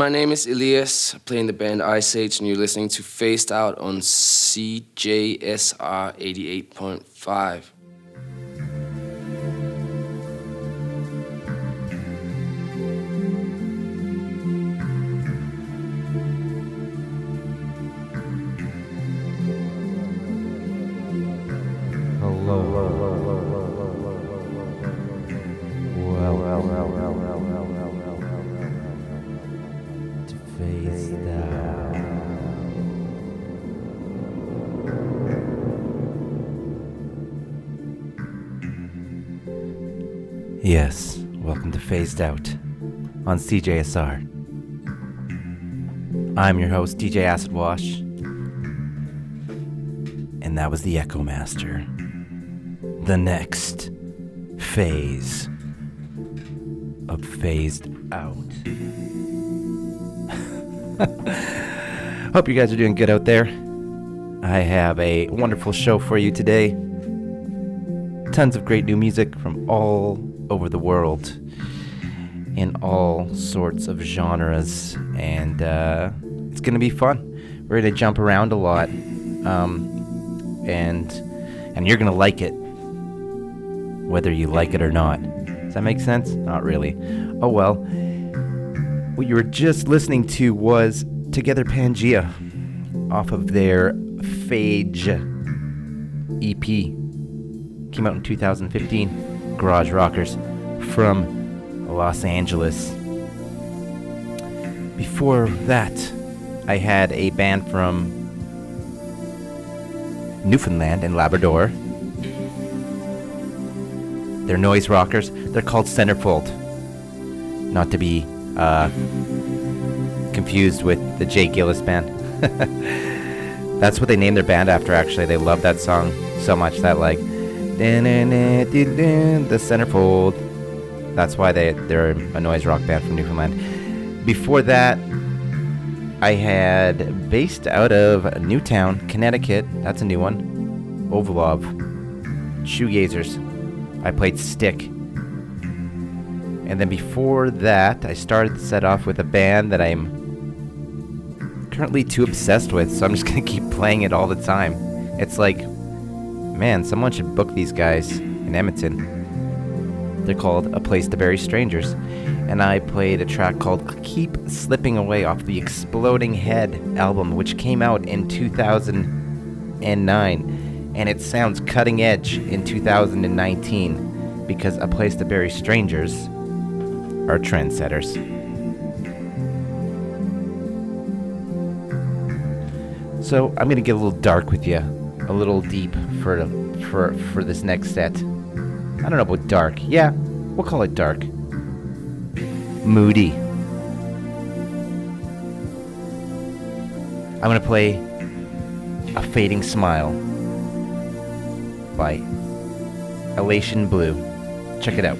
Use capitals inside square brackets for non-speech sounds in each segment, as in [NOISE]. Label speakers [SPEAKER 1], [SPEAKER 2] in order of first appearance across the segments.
[SPEAKER 1] My name is Elias, playing the band Iceage, and you're listening to Phased Out on CJSR 88.5.
[SPEAKER 2] Yes, welcome to Phased Out on CJSR. I'm your host, DJ Acid Wash, and that was the Echo Master. The next phase of Phased Out. [LAUGHS] Hope you guys are doing good out there. I have a wonderful show for you today. Tons of great new music from all over the world in all sorts of genres, and uh, it's going to be fun. We're going to jump around a lot, um, and and you're going to like it, whether you like it or not. Does that make sense? Not really. Oh well. What you were just listening to was Together Pangea off of their Phage EP. Came out in 2015 garage rockers from Los Angeles. Before that, I had a band from Newfoundland and Labrador. They're noise rockers. They're called Centerfold. Not to be uh, confused with the J. Geils band. [LAUGHS] That's what they named their band after, actually. They love that song so much that, like, the centerfold. That's why they they're a noise rock band from Newfoundland. Before that, I had based out of Newtown, Connecticut. That's a new one. Ovlov, Shoegazers. I played Stick. And then before that, I started to set off with a band that I'm currently too obsessed with, so I'm just gonna keep playing it all the time. It's like man, someone should book these guys in Edmonton. They're called A Place to Bury Strangers. And I played a track called Keep Slipping Away off the Exploding Head album, which came out in 2009. And it sounds cutting edge in 2019 because A Place to Bury Strangers are trendsetters. So I'm going to get a little dark with you a little deep for for for this next set. I don't know about dark. Yeah, we'll call it dark. Moody. I'm gonna play a fading smile by Elation Blue. Check it out.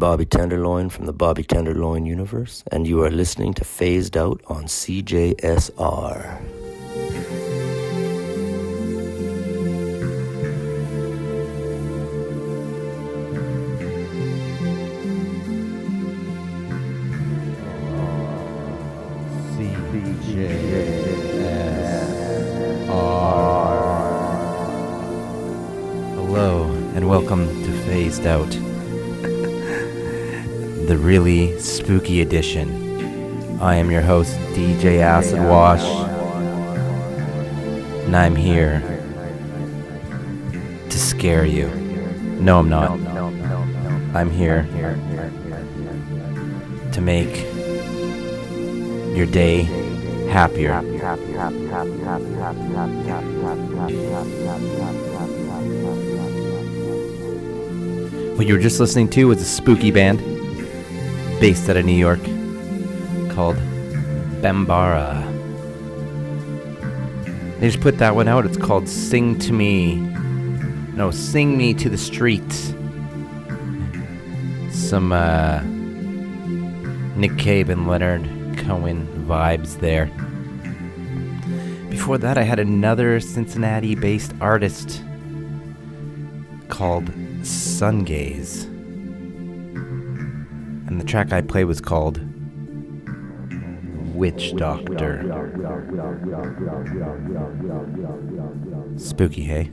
[SPEAKER 3] Bobby Tenderloin from the Bobby Tenderloin universe, and you are listening to Phased Out on CJSR.
[SPEAKER 2] Hello, and welcome to Phased Out, the really spooky edition. I am your host, DJ Acid Wash, and I'm here to scare you. No, I'm not. I'm here to make your day happier. What you were just listening to was a spooky band based out of New York called Bambara. They just put that one out. It's called Sing to Me. No, Sing Me to the Streets. Some uh, Nick Cave and Leonard Cohen vibes there. Before that, I had another Cincinnati based artist called Sungaze. And the track I play was called Witch Doctor. Spooky, hey?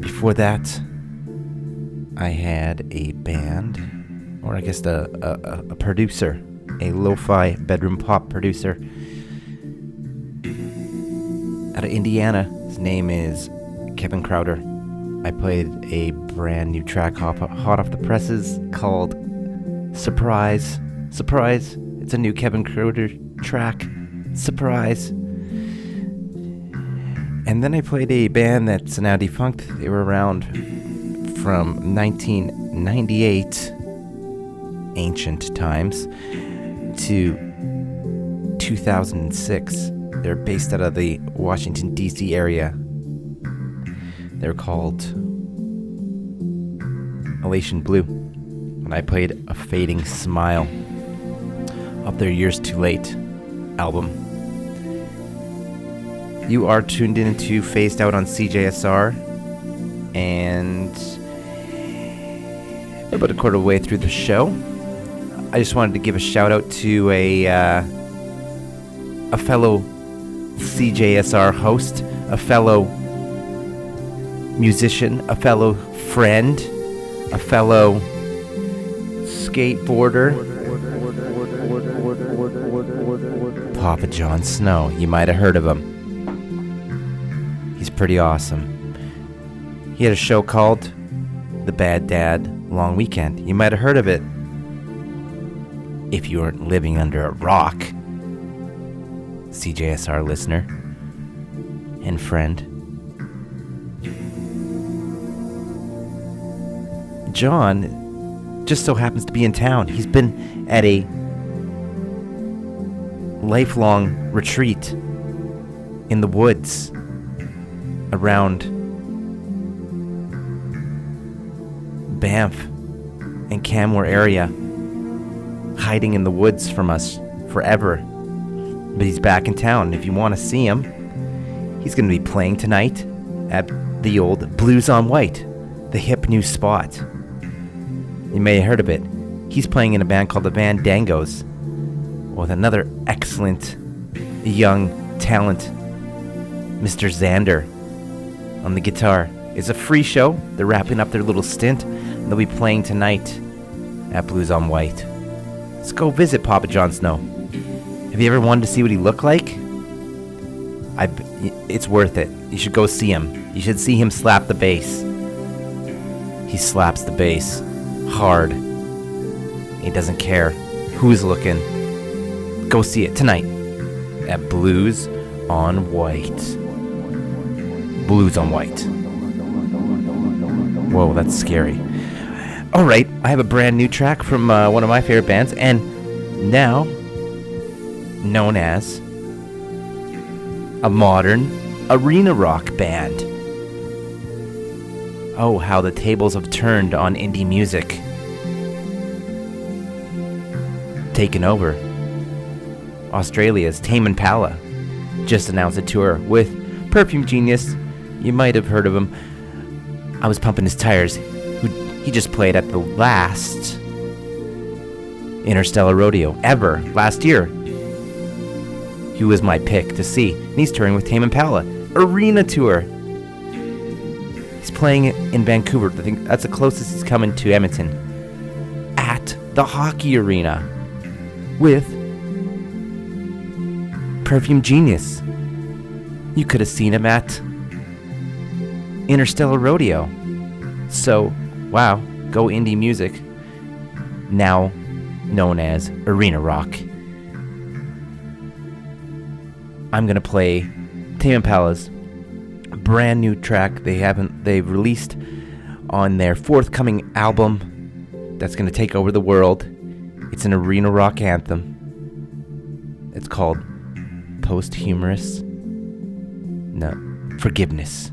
[SPEAKER 2] Before that, I had a band, or I guess a, a, a producer, a lo fi bedroom pop producer out of Indiana. His name is Kevin Krauter. I played a brand new track hot, off the presses called Surprise. Surprise. It's a new Kevin Krauter track. Surprise. And then I played a band that's now defunct. They were around from 1998, ancient times, to 2006. They're based out of the Washington, D.C. area. They're called Elation Blue. And I played A Fading Smile off their Years Too Late album. You are tuned in into Phased Out on CJSR, and about a quarter of the way through the show. I just wanted to give a shout out to a uh, a fellow CJSR host, a fellow musician, a fellow friend, a fellow skateboarder. Papa John Snow. You might have heard of him. He's pretty awesome. He had a show called The Bad Dad Long Weekend. You might have heard of it if you weren't living under a rock. CJSR listener and friend. John just so happens to be in town. He's been at a lifelong retreat in the woods around Banff and Canmore area, hiding in the woods from us forever. But he's back in town. If you want to see him, he's going to be playing tonight at the old Blues on Whyte, the hip new spot. You may have heard of it. He's playing in a band called the Van Dangos with another excellent young talent, Mr. Xander, on the guitar. It's a free show. They're wrapping up their little stint, and they'll be playing tonight at Blues on Whyte. Let's go visit Papa John Snow. Have you ever wanted to see what he looked like? I, it's worth it. You should go see him. You should see him slap the bass. He slaps the bass hard. He doesn't care who's looking. Go see it tonight at Blues on Whyte. Blues on Whyte. Whoa, that's scary. All right, I have a brand new track from uh, one of my favorite bands, and now known as a modern arena rock band. Oh, how the tables have turned on indie music. Taken over. Australia's Tame Impala just announced a tour with Perfume Genius. You might have heard of him. I was pumping his tires. He just played at the last Interstellar Rodeo ever last year. He was my pick to see. And he's touring with Tame Impala. Arena tour. Playing in Vancouver. I think that's the closest he's coming to Edmonton. At the hockey arena with Perfume Genius. You could have seen him at Interstellar Rodeo. So, wow, go indie music. Now known as Arena Rock. I'm gonna play Tame Impala's brand new track they haven't they've released on their forthcoming album that's gonna take over the world. It's an arena rock anthem. It's called Posthumous. No, Forgiveness.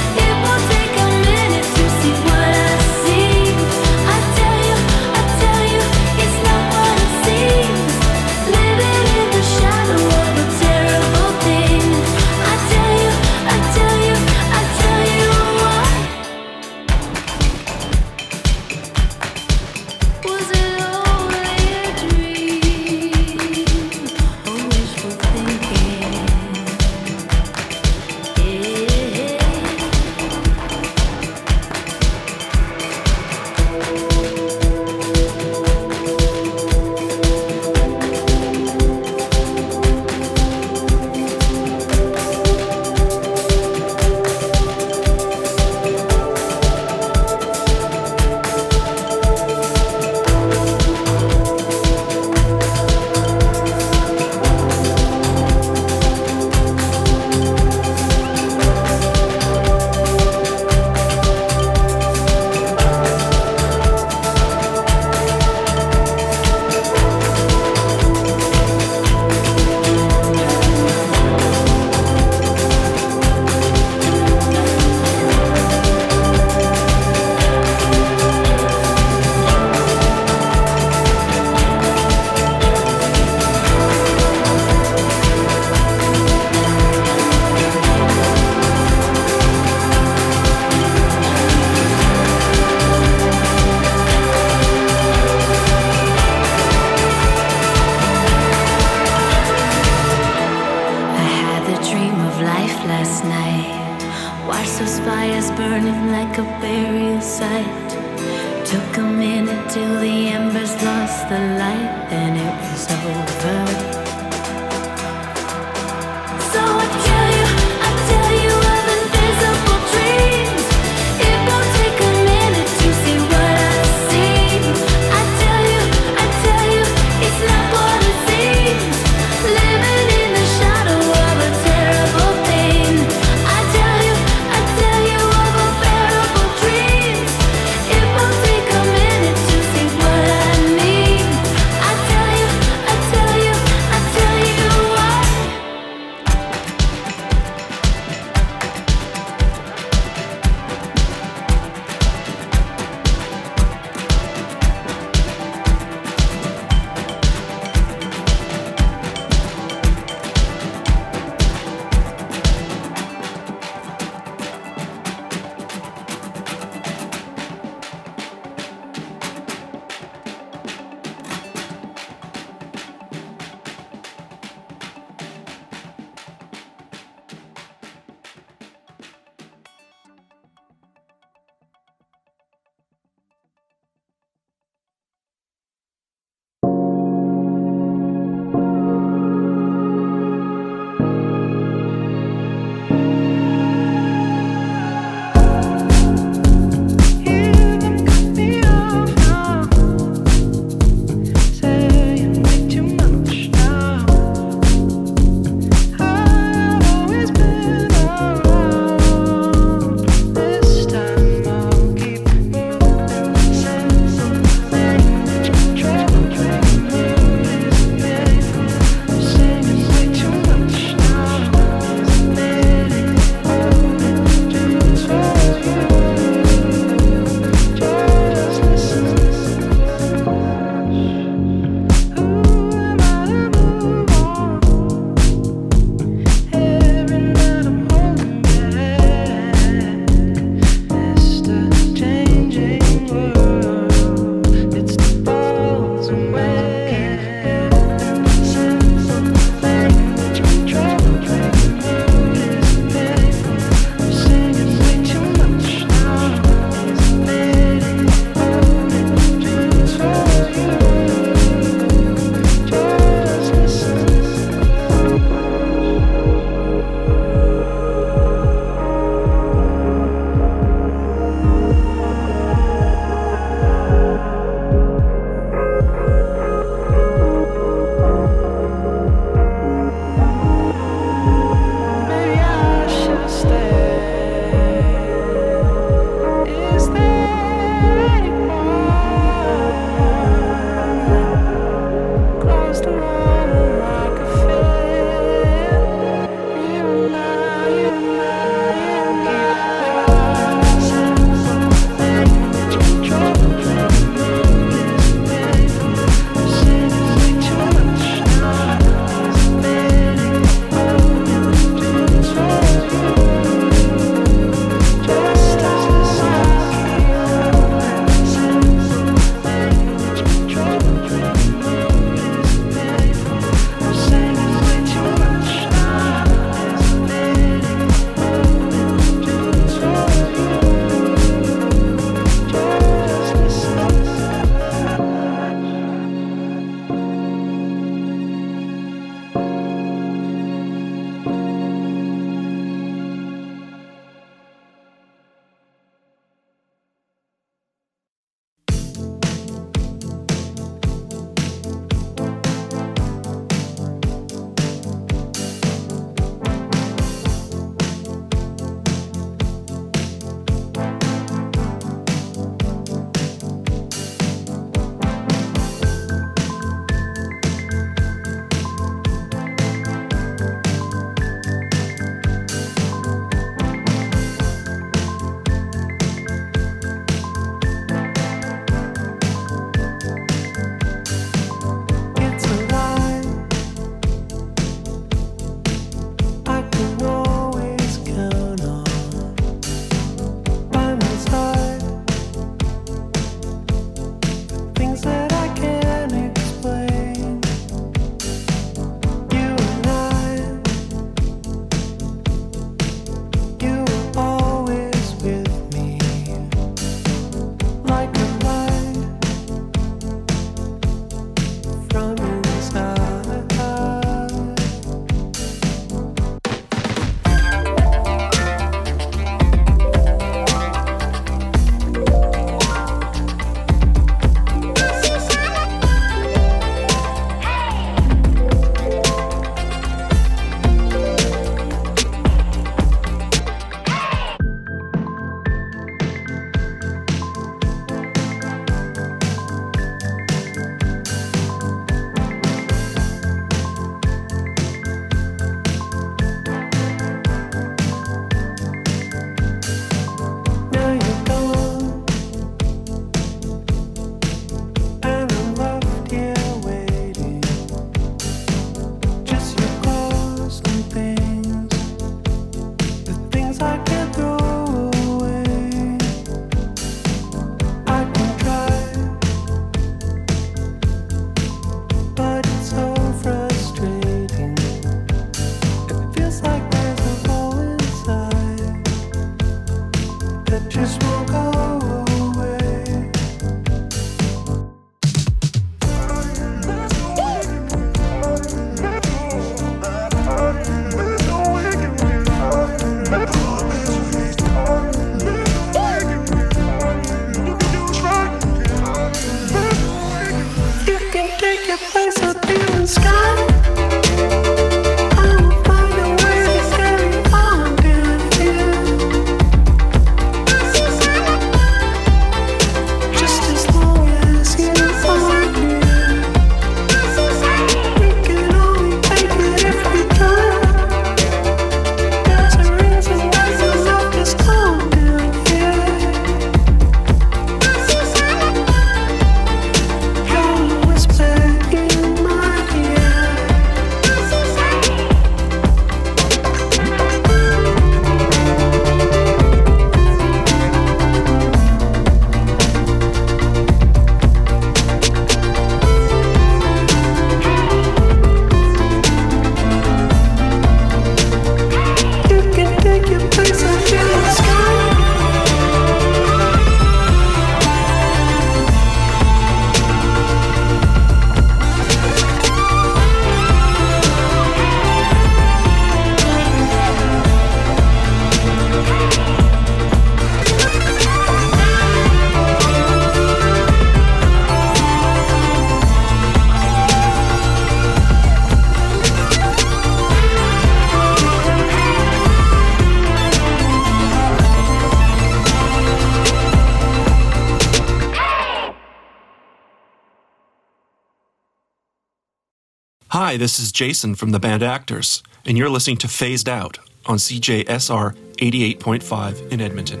[SPEAKER 4] Hi, this is Jason from the band Actors, and you're listening to Phased Out on CJSR 88.5 in Edmonton.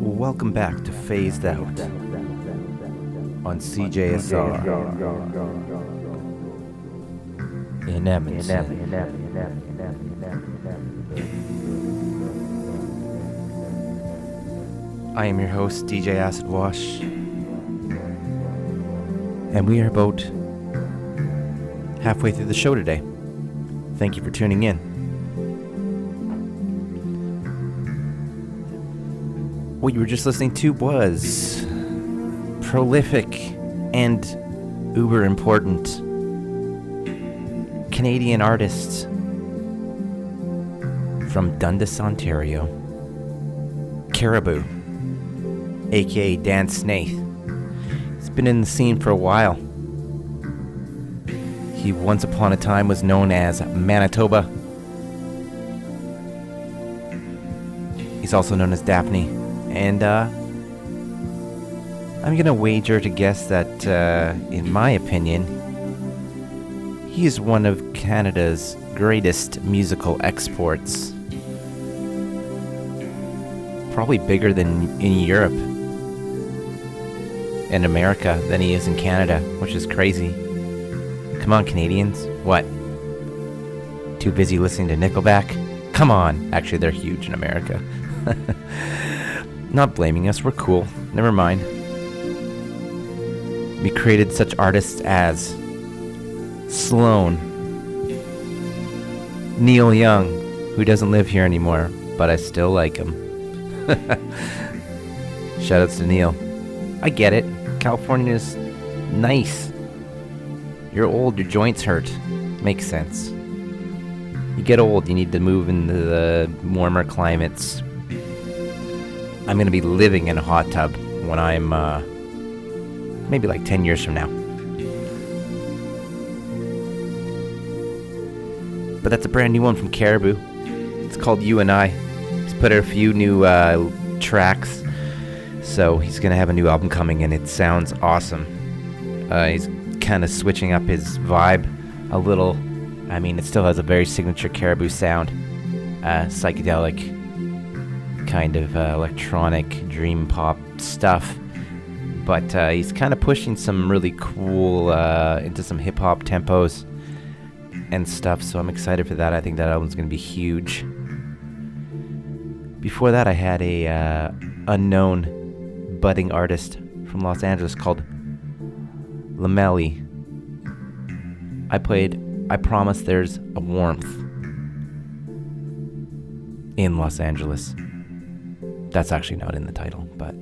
[SPEAKER 2] Welcome back to Phased Out on CJSR in Edmonton. I am your host, DJ Acid Wash, and we are about halfway through the show today. Thank you for tuning in. What you were just listening to was prolific and uber important Canadian artist from Dundas, Ontario, Caribou aka Dan Snaith. He's been in the scene for a while. He once upon a time was known as Manitoba. He's also known as Daphni. And uh, I'm gonna wager to guess that, uh, in my opinion, he is one of Canada's greatest musical exports. Probably bigger than in Europe in America than he is in Canada, which is crazy. Come on, Canadians. What? Too busy listening to Nickelback? Come on. Actually, they're huge in America. [LAUGHS] Not blaming us, we're cool. Never mind. We created such artists as Sloan, Neil Young, who doesn't live here anymore, but I still like him. [LAUGHS] Shoutouts to Neil. I get it. California's nice. You're old, your joints hurt. Makes sense. You get old, you need to move into the warmer climates. I'm gonna be living in a hot tub when I'm uh, maybe like 10 years from now. But that's a brand new one from Caribou. It's called You and I. He's put out a few new uh, tracks so he's gonna have a new album coming, and it sounds awesome. Uh, he's kind of switching up his vibe a little. I mean, it still has a very signature Caribou sound, uh, psychedelic, kind of uh, electronic dream pop stuff. But uh, he's kind of pushing some really cool uh, into some hip hop tempos and stuff. So I'm excited for that. I think that album's gonna be huge. Before that, I had a uh, unknown budding artist from Los Angeles called Lamelli. I played I Promise There's a Warmth in Los Angeles. That's actually not in the title, but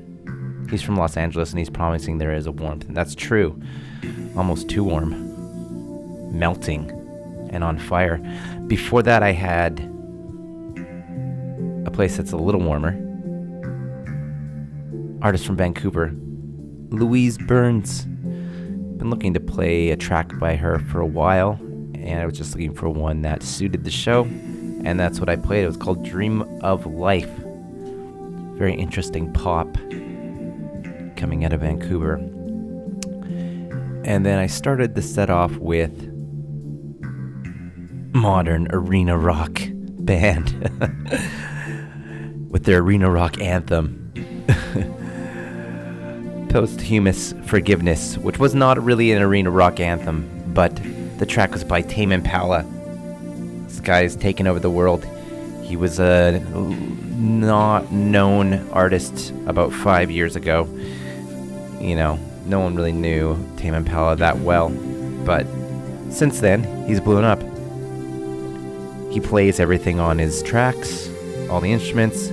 [SPEAKER 2] he's from Los Angeles and he's promising there is a warmth, and that's true. Almost too warm. Melting and on fire. Before that, I had a place that's a little warmer artist from Vancouver, Louise Burns. Been looking to play a track by her for a while, and I was just looking for one that suited the show, and that's what I played. It was called Dream of Life. Very interesting pop coming out of Vancouver. And then I started the set off with modern arena rock band [LAUGHS] with their arena rock anthem. [LAUGHS] Posthumous Forgiveness, which was not really an arena rock anthem, but the track was by Tame Impala. This guy's taken over the world. He was a not known artist about five years ago. You know, no one really knew Tame Impala that well, but since then, he's blown up. He plays everything on his tracks, all the instruments.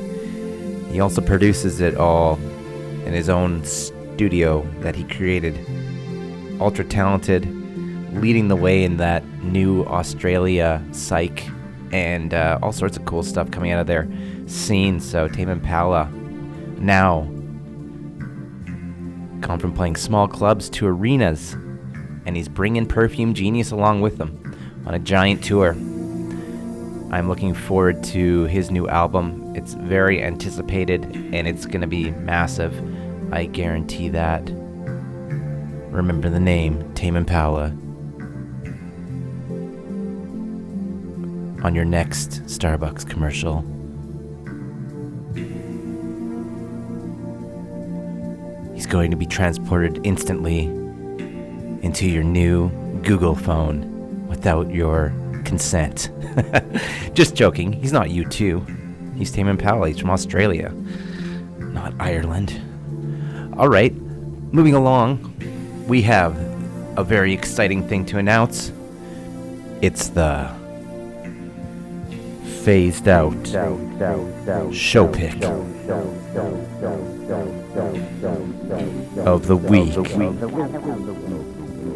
[SPEAKER 2] He also produces it all in his own studio that he created. Ultra talented, leading the way in that new Australia psych and uh, all sorts of cool stuff coming out of their scene. So Tame Impala now gone from playing small clubs to arenas, and he's bringing Perfume Genius along with him on a giant tour. I'm looking forward to his new album. It's very anticipated and it's going to be massive. I guarantee that. Remember the name, Tame Impala. On your next Starbucks commercial. He's going to be transported instantly into your new Google phone without your consent. [LAUGHS] Just joking. He's not U2. He's Tame Impala. He's from Australia, not Ireland. All right, moving along, we have a very exciting thing to announce. It's the phased out show pick of the week. Of the week.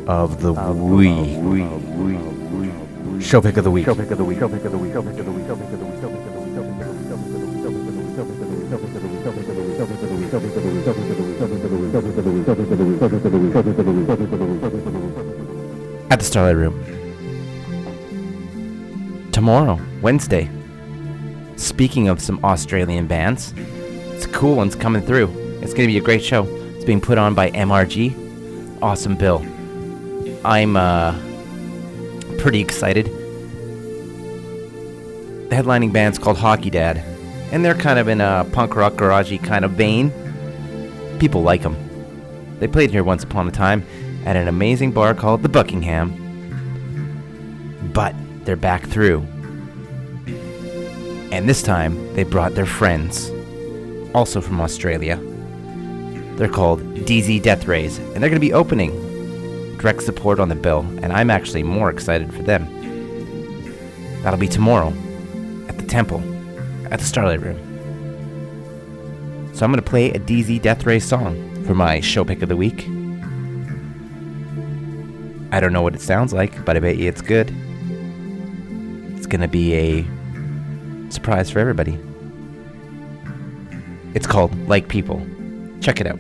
[SPEAKER 2] Of the week. We show pick of the week. At the Starlight Room. Tomorrow, Wednesday. Speaking of some Australian bands, it's a cool one's coming through. It's going to be a great show. It's being put on by MRG. Awesome bill. I'm uh, pretty excited. The headlining band's called Hockey Dad, and they're kind of in a punk rock garagey kind of vein. People like them. They played here once upon a time at an amazing bar called the Buckingham. But they're back through. And this time they brought their friends, also from Australia. They're called DZ Death Rays, and they're going to be opening direct support on the bill, and I'm actually more excited for them. That'll be tomorrow at the Temple at the Starlight Room. So I'm going to play a DZ Death Ray song for my show pick of the week. I don't know what it sounds like, but I bet you it's good. It's to be a surprise for everybody. It's called Like People. Check it out.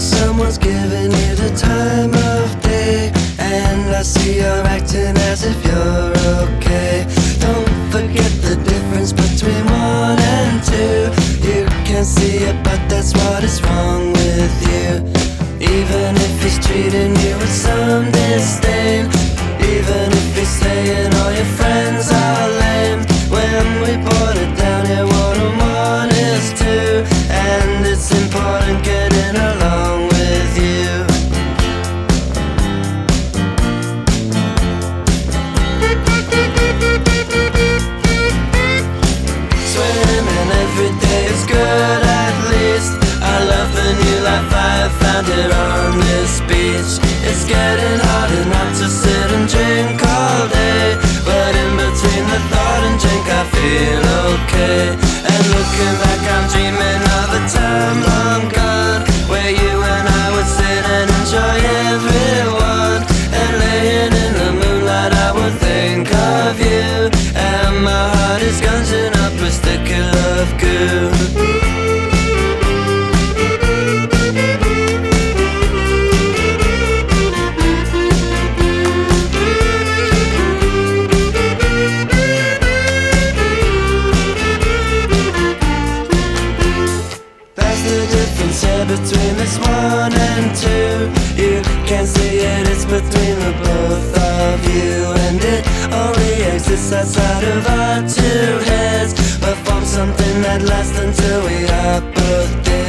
[SPEAKER 5] someone's given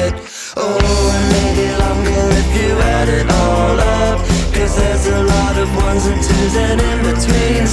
[SPEAKER 5] it. Oh, and maybe longer if you add it all up. Cause there's a lot of ones and twos and in betweens.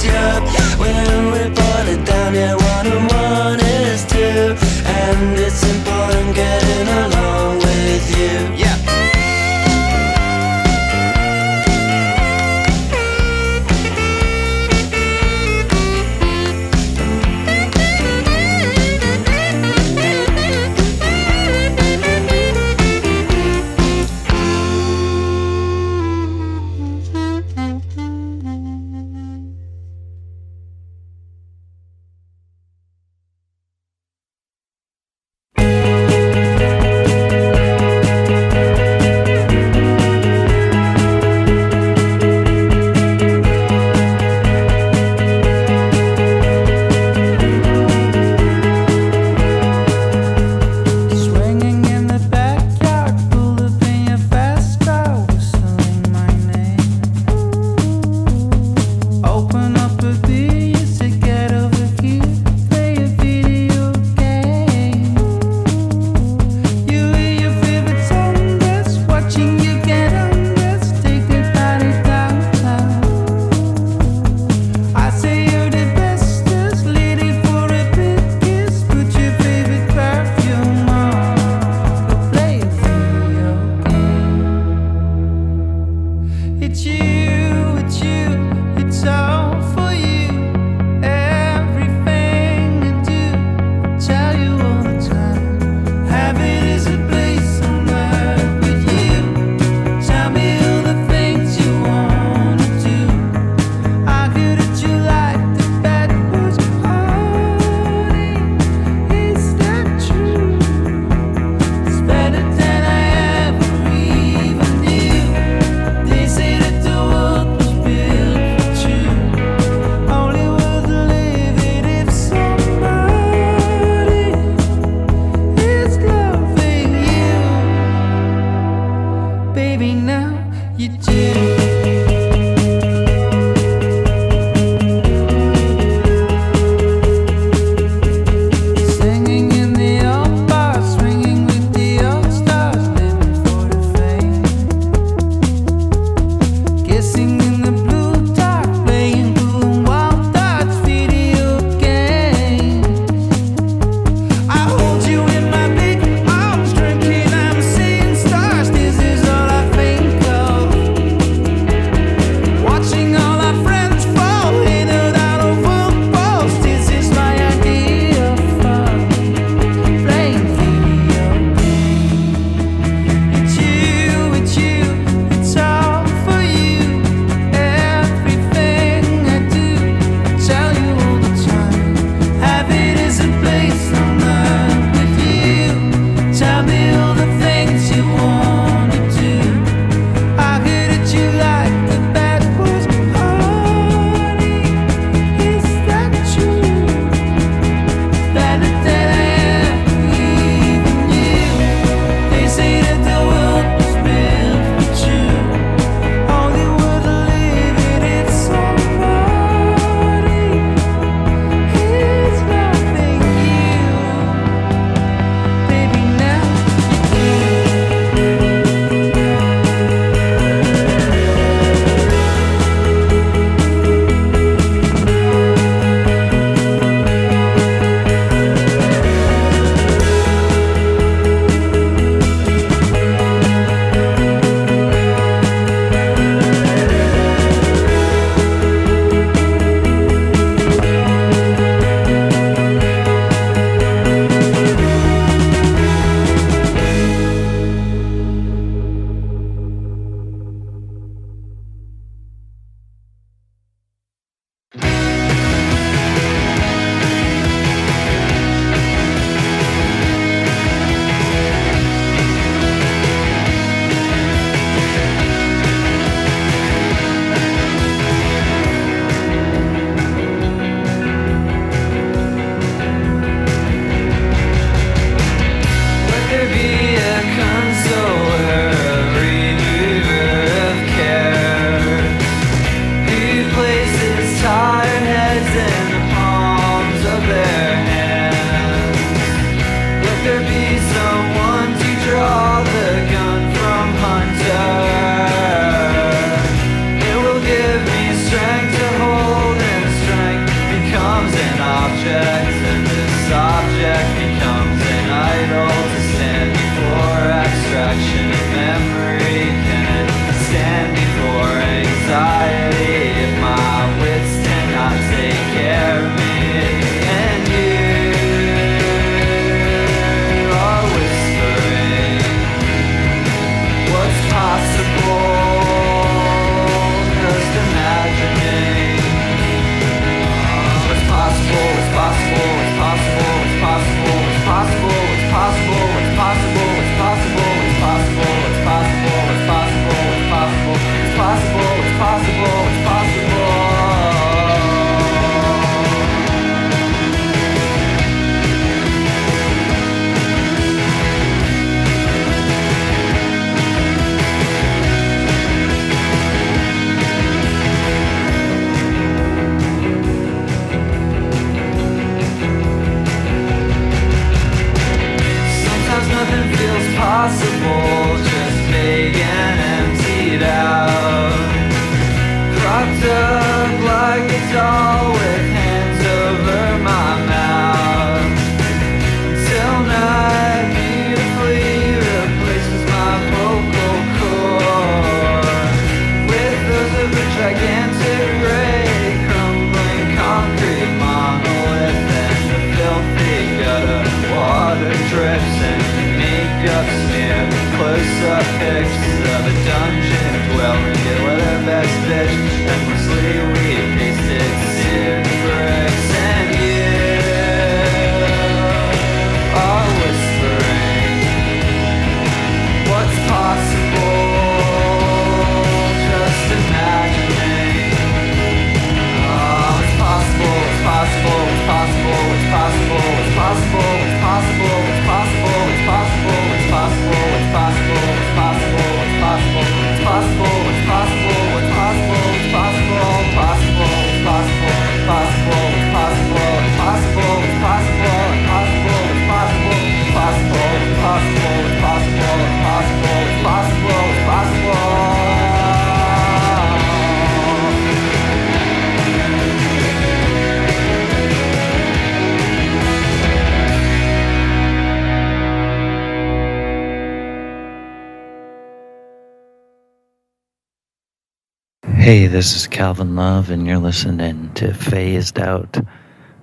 [SPEAKER 6] Hey, this is Calvin Love, and you're listening to Phased Out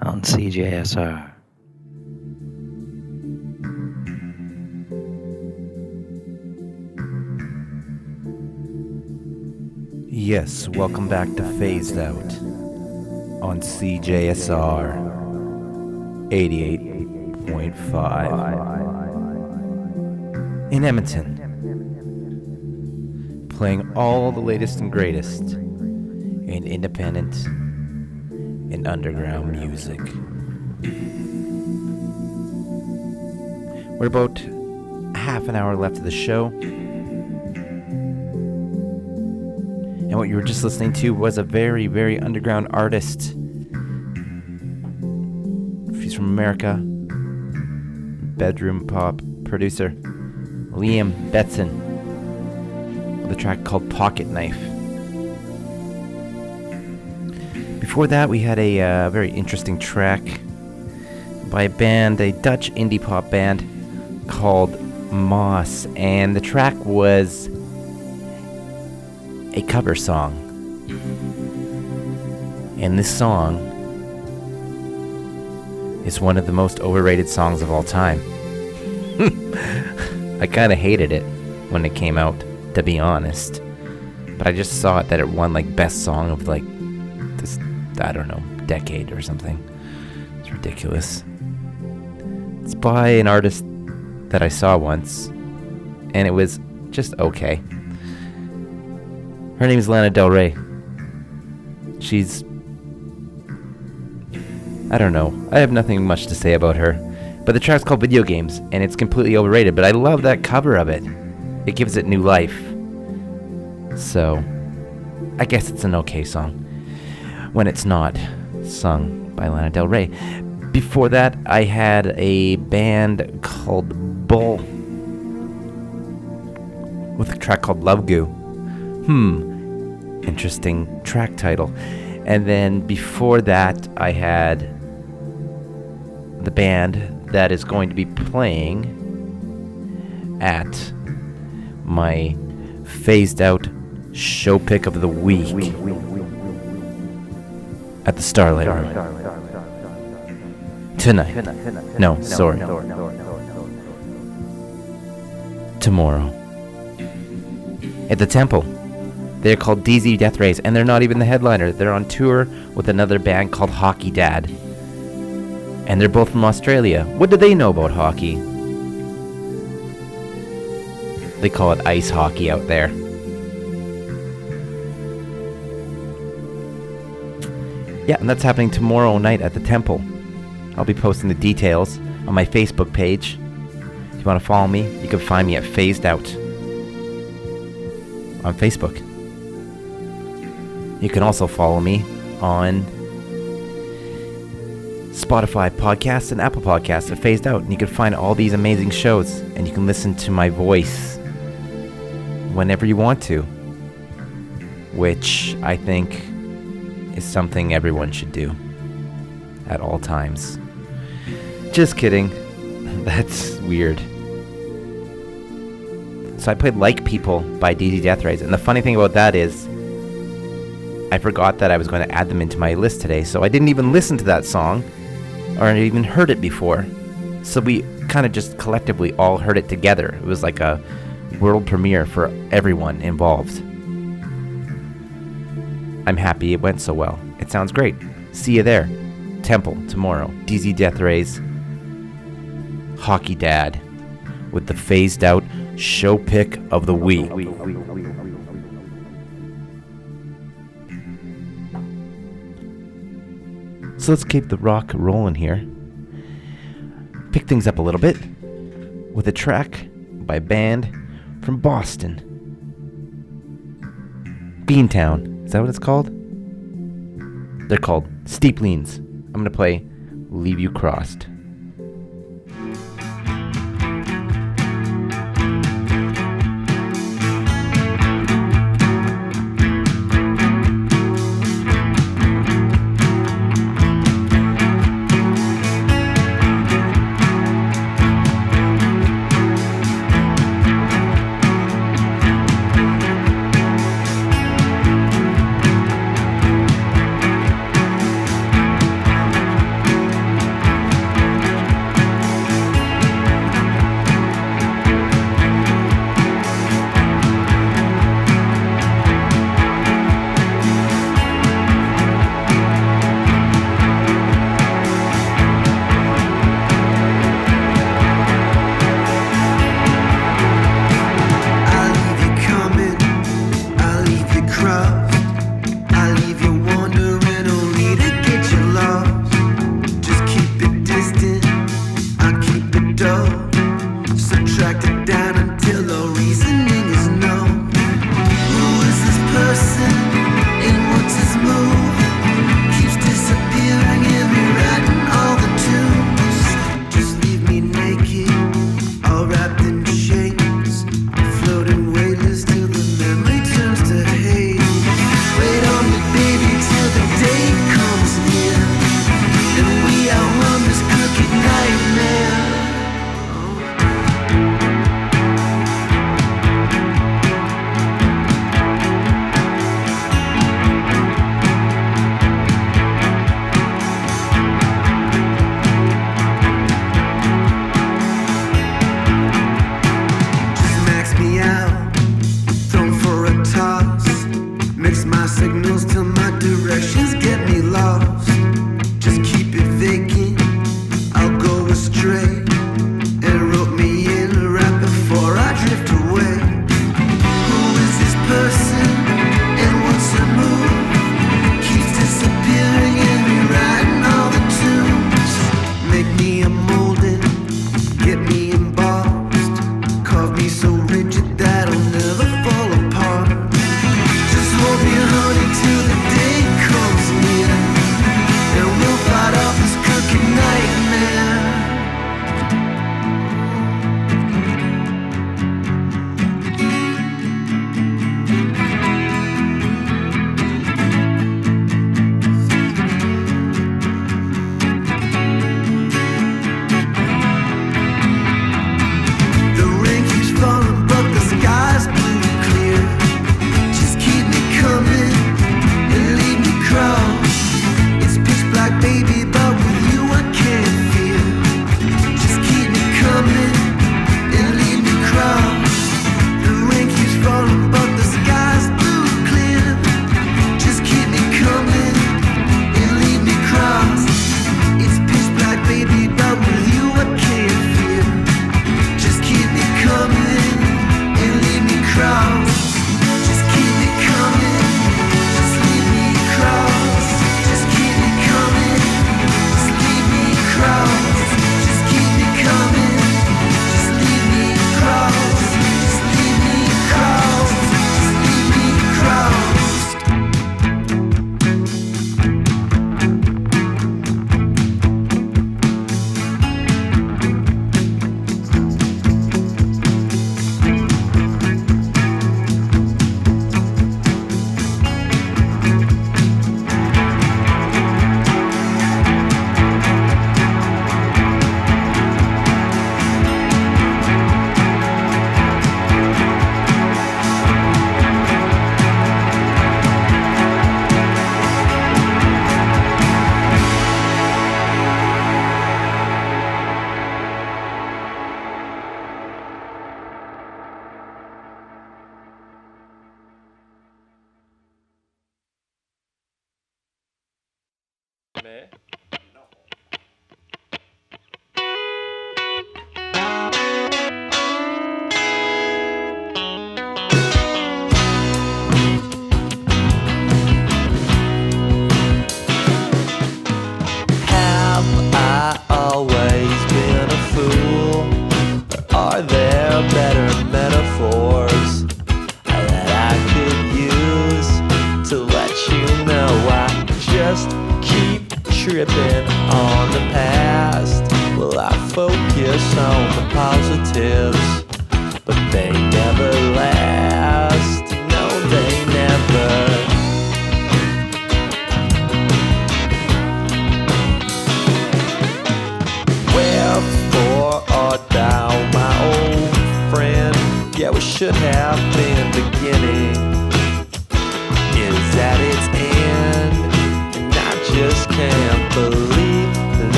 [SPEAKER 6] on CJSR.
[SPEAKER 2] Yes, welcome back to Phased Out on CJSR 88.5 in Edmonton. Playing all the latest and greatest in independent and underground music. We're about half an hour left of the show. And what you were just listening to was a very, very underground artist. He's from America. Bedroom pop producer. Liam Betson. A track called Pocket Knife. Before that, we had a uh, very interesting track by a band, a Dutch indie pop band called Moss. And the track was a cover song. And this song is one of the most overrated songs of all time. [LAUGHS] I kind of hated it when it came out, to be honest. But I just saw it that it won like best song of like this, I don't know, decade or something. It's ridiculous. It's by an artist that I saw once, and it was just okay. Her name is Lana Del Rey. She's. I don't know. I have nothing much to say about her. But the track's called Video Games, and it's completely overrated, but I love that cover of it. It gives it new life. So, I guess it's an okay song. When it's not sung by Lana Del Rey. Before that, I had a band called Bull with a track called Love Goo. Hmm, interesting track title. And then before that, I had the band that is going to be playing at my phased out show pick of the week at the Starlight Army. Tonight. No, sorry. Tomorrow. At the Temple. They're called DZ Death Rays, and they're not even the headliner. They're on tour with another band called Hockey Dad. And they're both from Australia. What do they know about hockey? They call it ice hockey out there. Yeah, and that's happening tomorrow night at the Temple. I'll be posting the details on my Facebook page. If you want to follow me, you can find me at Phased Out on Facebook. You can also follow me on Spotify podcasts and Apple podcasts at Phased Out, and you can find all these amazing shows, and you can listen to my voice whenever you want to, which I think is something everyone should do at all times. Just kidding. [LAUGHS] That's weird. So I played Like People by DZ Death Rays, and the funny thing about that is I forgot that I was going to add them into my list today, so I didn't even listen to that song or I even heard it before. So we kind of just collectively all heard it together. It was like a world premiere for everyone involved. I'm happy it went so well. It sounds great. See you there. Temple tomorrow. DZ Death Rays. Hockey Dad with the phased out show pick of the week. So let's keep the rock rolling here. Pick things up a little bit with a track by band from Boston. Beantown. Is that what it's called? They're called Steeplines. I'm going to play Leave You Crossed.
[SPEAKER 7] That'll never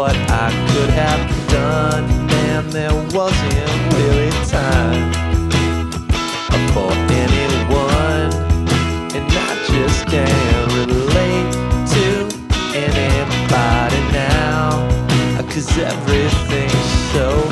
[SPEAKER 8] what I could have done, and there wasn't really time for anyone, and I just can't relate to anybody now, cause everything's so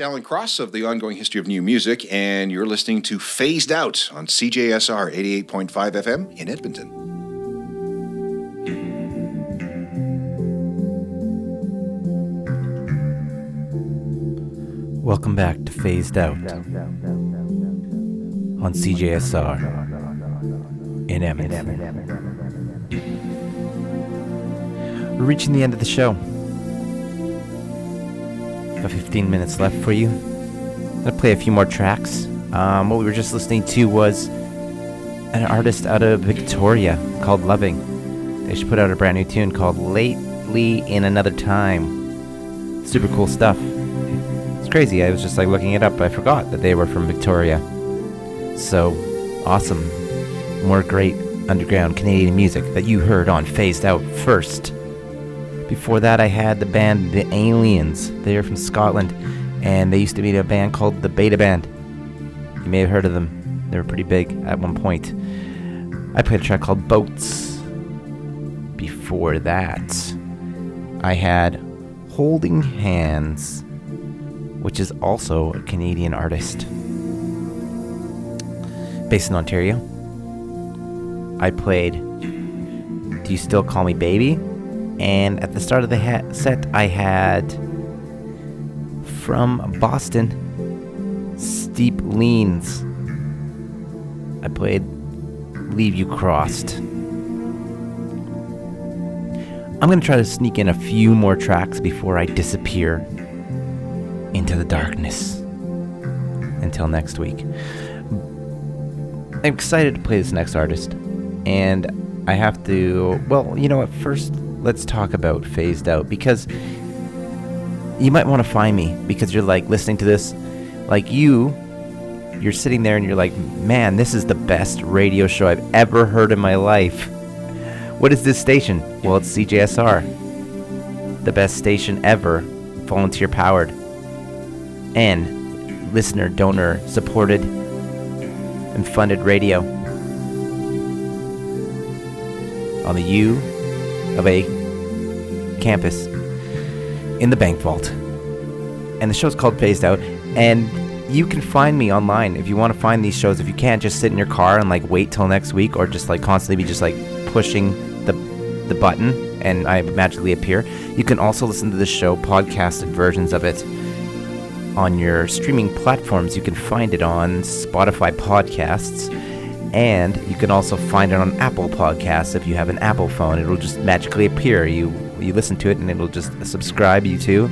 [SPEAKER 9] Alan Cross of the Ongoing History of New Music, and you're listening to Phased Out on CJSR 88.5 FM in Edmonton.
[SPEAKER 2] Welcome back to Phased Out on CJSR in Edmonton. We're reaching the end of the show. Got 15 minutes left for you. I'm gonna play a few more tracks. Um, what we were just listening to was an artist out of Victoria called Loving. They should put out a brand new tune called Lately in Another Time. Super cool stuff. It's crazy. I was just like looking it up. I forgot that they were from Victoria. So awesome. More great underground Canadian music that you heard on Phased Out first. Before that, I had the band The Aliens. They are from Scotland, and they used to be a band called the Beta Band. You may have heard of them. They were pretty big at one point. I played a track called Boats. Before that, I had Holding Hands which is also a Canadian artist. Based in Ontario. I played Do You Still Call Me Baby? And at the start of the ha- set, I had from Boston, Steep Leans. I played Leave You Crossed. I'm going to try to sneak in a few more tracks before I disappear into the darkness. Until next week. I'm excited to play this next artist. And I have to, well, you know what? First, let's talk about Phased Out because you might want to find me because you're like listening to this. Like you, you're sitting there and you're like, man, this is the best radio show I've ever heard in my life. What is this station? Well, it's CJSR. The best station ever, volunteer powered, and listener, donor supported, and funded radio. On the U of A campus in the bank vault. And the show's called Phased Out. And you can find me online if you want to find these shows. If you can't, just sit in your car and like wait till next week, or just like constantly be just like pushing the the button and I magically appear. You can also listen to the show, podcasted versions of it, on your streaming platforms. You can find it on Spotify podcasts, and you can also find it on Apple Podcasts if you have an Apple phone. It'll just magically appear. You you listen to it, and it'll just subscribe you to,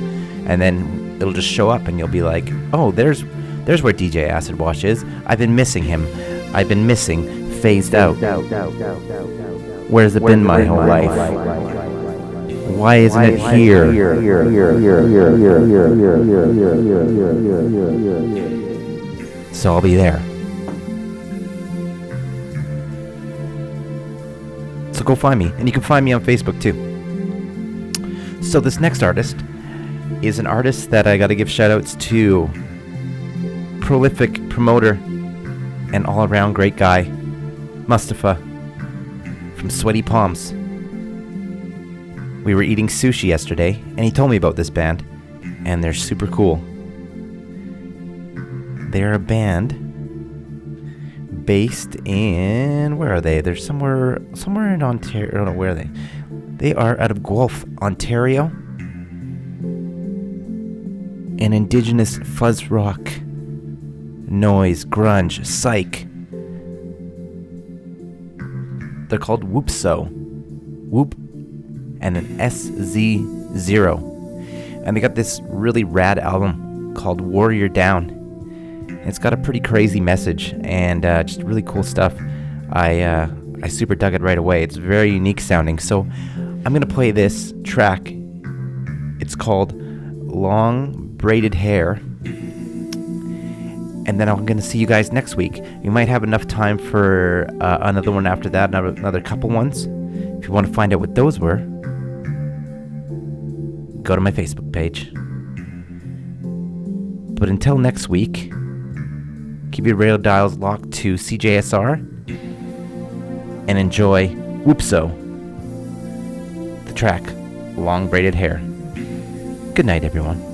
[SPEAKER 2] and then it'll just show up, and you'll be like, oh, there's there's where DJ Acid Wash is. I've been missing him. I've been missing, phased out. Where's it been my whole life? Why isn't it here? So I'll be there. So go find me. And you can find me on Facebook too. So this next artist is an artist that I gotta give shout outs to. Prolific promoter and all around great guy, Mustafa from Sweaty Palms. We were eating sushi yesterday, and he told me about this band, and they're super cool. They're a band based in where are they? They're somewhere somewhere in Ontario. I don't know where are they. They are out of Guelph, Ontario. An indigenous fuzz rock, noise, grunge, psych, they're called WHOOP-Szo. Whoop and an SZO. And they got this really rad album called Warrior Down. It's got a pretty crazy message and uh, just really cool stuff. I uh, I super dug it right away. It's very unique sounding. So I'm gonna play this track. It's called Long Braided Hair and then I'm going to see you guys next week. We might have enough time for uh, another one after that, another, another couple ones. If you want to find out what those were, go to my Facebook page. But until next week, keep your radio dials locked to CJSR and enjoy WHOOP-Szo, track Long Braided Hair. Good night, everyone.